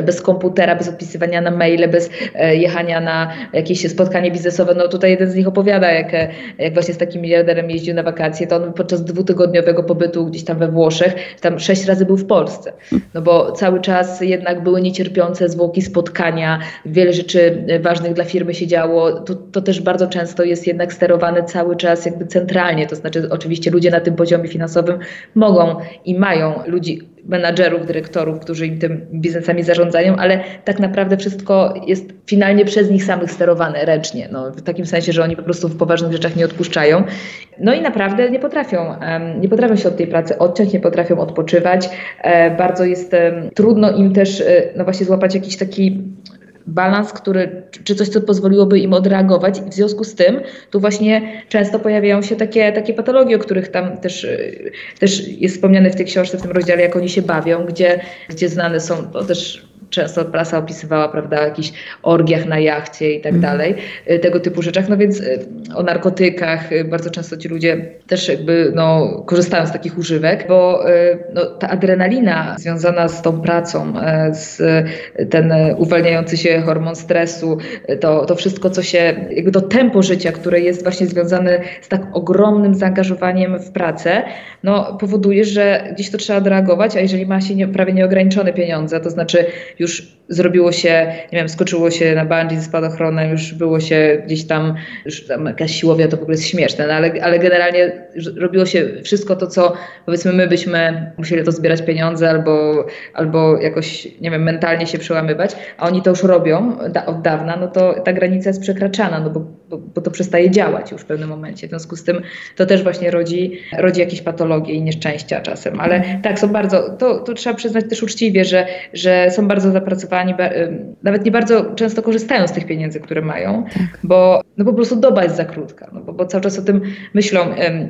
bez komputera, bez odpisywania na maile, bez e, jechania na jakieś spotkanie biznesowe. No tutaj jeden z nich opowiada, jak, e, jak właśnie z takim miliarderem jeździł na wakacje, to on podczas dwutygodniowego pobytu gdzieś tam we Włoszech, tam sześć razy był w Polsce. No bo cały czas jednak były niecierpiące zwłoki spotkania, wiele rzeczy ważnych dla firmy się działo. To, to też bardzo często jest jednak sterowane cały czas jakby centralnie, to znaczy oczywiście ludzie na tym poziomie finansowym mogą i mają ludzi, menadżerów, dyrektorów, którzy im tym biznesami zarządzają, ale tak naprawdę wszystko jest finalnie przez nich samych sterowane ręcznie. No, w takim sensie, że oni po prostu w poważnych rzeczach nie odpuszczają. No i naprawdę nie potrafią, nie potrafią się od tej pracy odciąć, nie potrafią odpoczywać. E, bardzo jest trudno im też e, no właśnie złapać jakiś taki balans, który, czy coś, co pozwoliłoby im odreagować. I w związku z tym tu właśnie często pojawiają się takie, takie patologie, o których tam też, też jest wspomniane w tej książce, w tym rozdziale, jak oni się bawią, gdzie, gdzie znane są, to też często prasa opisywała, prawda, o jakichś orgiach na jachcie i tak mhm. dalej, y, tego typu rzeczach, no więc y, o narkotykach y, bardzo często ci ludzie też jakby no, korzystają z takich używek, bo no, ta adrenalina związana z tą pracą, z ten uwalniający się hormon stresu, to, to wszystko, co się, jakby to tempo życia, które jest właśnie związane z tak ogromnym zaangażowaniem w pracę, no, powoduje, że gdzieś to trzeba odreagować, a jeżeli ma się nie, prawie nieograniczone pieniądze, to znaczy już zrobiło się, nie wiem, skoczyło się na bungee ze spadochronem, już było się gdzieś tam, już tam jakaś siłownia, to w ogóle jest śmieszne, no ale, ale generalnie robiło się wszystko to, co powiedzmy my byśmy musieli to zbierać pieniądze albo, albo jakoś, nie wiem, mentalnie się przełamywać, a oni to już robią da, od dawna, no to ta granica jest przekraczana, no bo, bo, bo, to przestaje działać już w pewnym momencie. W związku z tym to też właśnie rodzi, rodzi jakieś patologie i nieszczęścia czasem. Ale tak, są bardzo, to, to trzeba przyznać też uczciwie, że, że są bardzo zapracowani, nawet nie bardzo często korzystają z tych pieniędzy, które mają, tak. bo no po prostu doba jest za krótka, no bo, bo cały czas o tym myślą,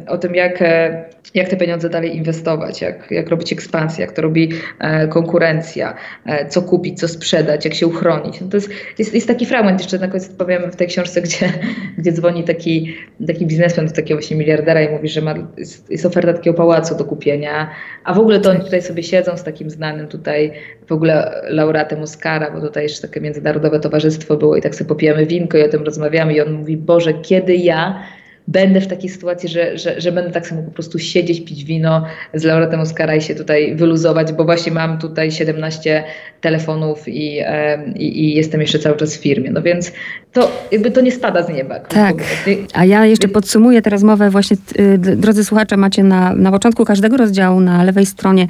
o tym jak, e, jak te pieniądze dalej inwestować, jak, jak robić ekspansję, jak to robi e, konkurencja, e, co kupić, co sprzedać, jak się uchronić. No to jest, jest, jest taki fragment, jeszcze na koniec powiem w tej książce, gdzie, gdzie dzwoni taki, taki biznesmen do takiego właśnie miliardera i mówi, że ma, jest, jest oferta takiego pałacu do kupienia, a w ogóle to oni tutaj sobie siedzą z takim znanym tutaj w ogóle laureatem Oscara, bo tutaj jeszcze takie międzynarodowe towarzystwo było i tak sobie popijamy winko i o tym rozmawiamy i on mówi, Boże, kiedy ja będę w takiej sytuacji, że, że, że będę tak samo po prostu siedzieć, pić wino z laureatem Oscara i się tutaj wyluzować, bo właśnie mam tutaj 17 telefonów i, i, i, jestem jeszcze cały czas w firmie. No więc to jakby to nie spada z nieba.
Tak, a ja jeszcze podsumuję tę rozmowę właśnie, y, drodzy słuchacze, macie na, na początku każdego rozdziału na lewej stronie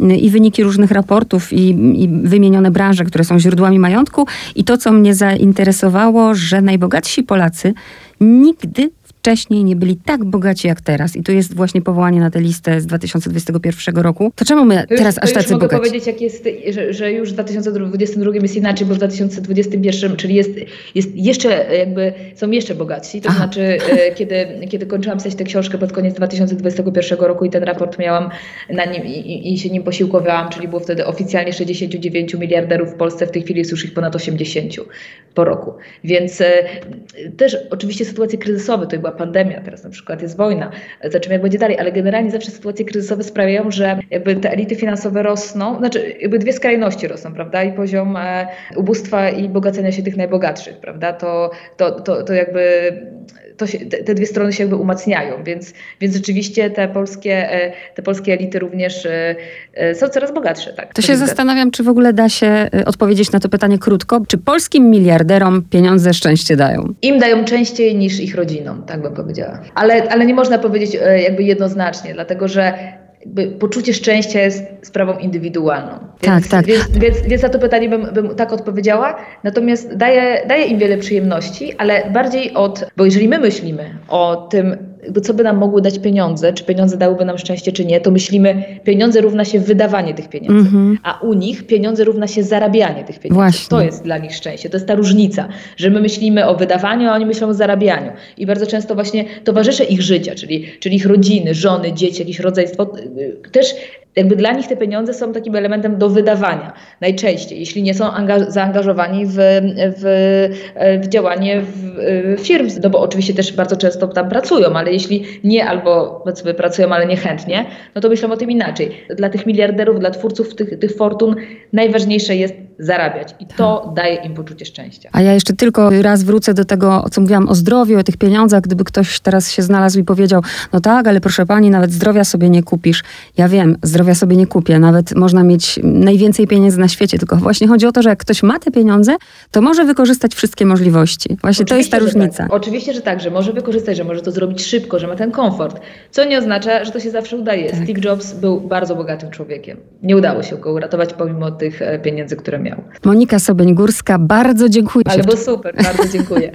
y, i wyniki różnych raportów i, i wymienione branże, które są źródłami majątku i to, co mnie zainteresowało, że najbogatsi Polacy nigdy wcześniej nie byli tak bogaci jak teraz i tu jest właśnie powołanie na tę listę z 2021 roku, to czemu my teraz aż tacy
mogę
bogaci?
powiedzieć, jak jest, że, że już w 2022 jest inaczej, bo w 2021, czyli jest, jest jeszcze jakby, są jeszcze bogatsi, to Aha. znaczy e, kiedy, kiedy kończyłam pisać tę książkę pod koniec 2021 roku i ten raport miałam na nim i, i, i się nim posiłkowałam, czyli było wtedy oficjalnie 69 miliarderów w Polsce, w tej chwili jest już ich ponad 80 po roku. Więc e, też oczywiście sytuacje kryzysowe, to była była pandemia, teraz na przykład jest wojna, zobaczymy jak będzie dalej, ale generalnie zawsze sytuacje kryzysowe sprawiają, że jakby te elity finansowe rosną, znaczy jakby dwie skrajności rosną, prawda, i poziom e, ubóstwa i bogacenia się tych najbogatszych, prawda, to, to, to, to jakby się, te, te, dwie strony się jakby umacniają, więc, więc rzeczywiście te polskie, e, te polskie elity również e, e, są coraz bogatsze. Tak,
to się zastanawiam, czy w ogóle da się odpowiedzieć na to pytanie krótko. Czy polskim miliarderom pieniądze szczęście dają?
Im dają częściej niż ich rodzinom, tak bym powiedziała. Ale, ale nie można powiedzieć jakby jednoznacznie, dlatego że poczucie szczęścia jest sprawą indywidualną.
Więc, tak, tak.
Więc, więc, więc na to pytanie bym, bym tak odpowiedziała. Natomiast daje, daje im wiele przyjemności, ale bardziej od, bo jeżeli my myślimy o tym, jakby co by nam mogły dać pieniądze, czy pieniądze dałyby nam szczęście, czy nie, to myślimy, pieniądze równa się wydawanie tych pieniędzy, mm -hmm. a u nich pieniądze równa się zarabianie tych pieniędzy. Właśnie. To jest dla nich szczęście, to jest ta różnica, że my myślimy o wydawaniu, a oni myślą o zarabianiu. I bardzo często właśnie towarzysze ich życia, czyli, czyli ich rodziny, żony, dzieci, jakieś rodzeństwo, też jakby dla nich te pieniądze są takim elementem do wydawania najczęściej, jeśli nie są zaangażowani w, w, w działanie w, w firm, no bo oczywiście też bardzo często tam pracują, ale jeśli nie albo powiedzmy pracują, ale niechętnie, no to myślą o tym inaczej. Dla tych miliarderów, dla twórców tych, tych fortun najważniejsze jest zarabiać i to tak. daje im poczucie szczęścia.
A ja jeszcze tylko raz wrócę do tego, o co mówiłam o zdrowiu, o tych pieniądzach. Gdyby ktoś teraz się znalazł i powiedział, no tak, ale proszę pani, nawet zdrowia sobie nie kupisz. Ja wiem, zdrowia sobie nie kupię. Nawet można mieć najwięcej pieniędzy na świecie, tylko właśnie chodzi o to, że jak ktoś ma te pieniądze, to może wykorzystać wszystkie możliwości. Właśnie Oczywiście, to jest ta różnica.
Tak. Oczywiście, że tak, że może wykorzystać, że może to zrobić szybko, że ma ten komfort. Co nie oznacza, że to się zawsze udaje. Tak. Steve Jobs był bardzo bogatym człowiekiem. Nie udało się go uratować pomimo tych e, pieniędzy, które miał.
Monika Sobień-Górska, bardzo dziękuję.
Ale było super, bardzo dziękuję.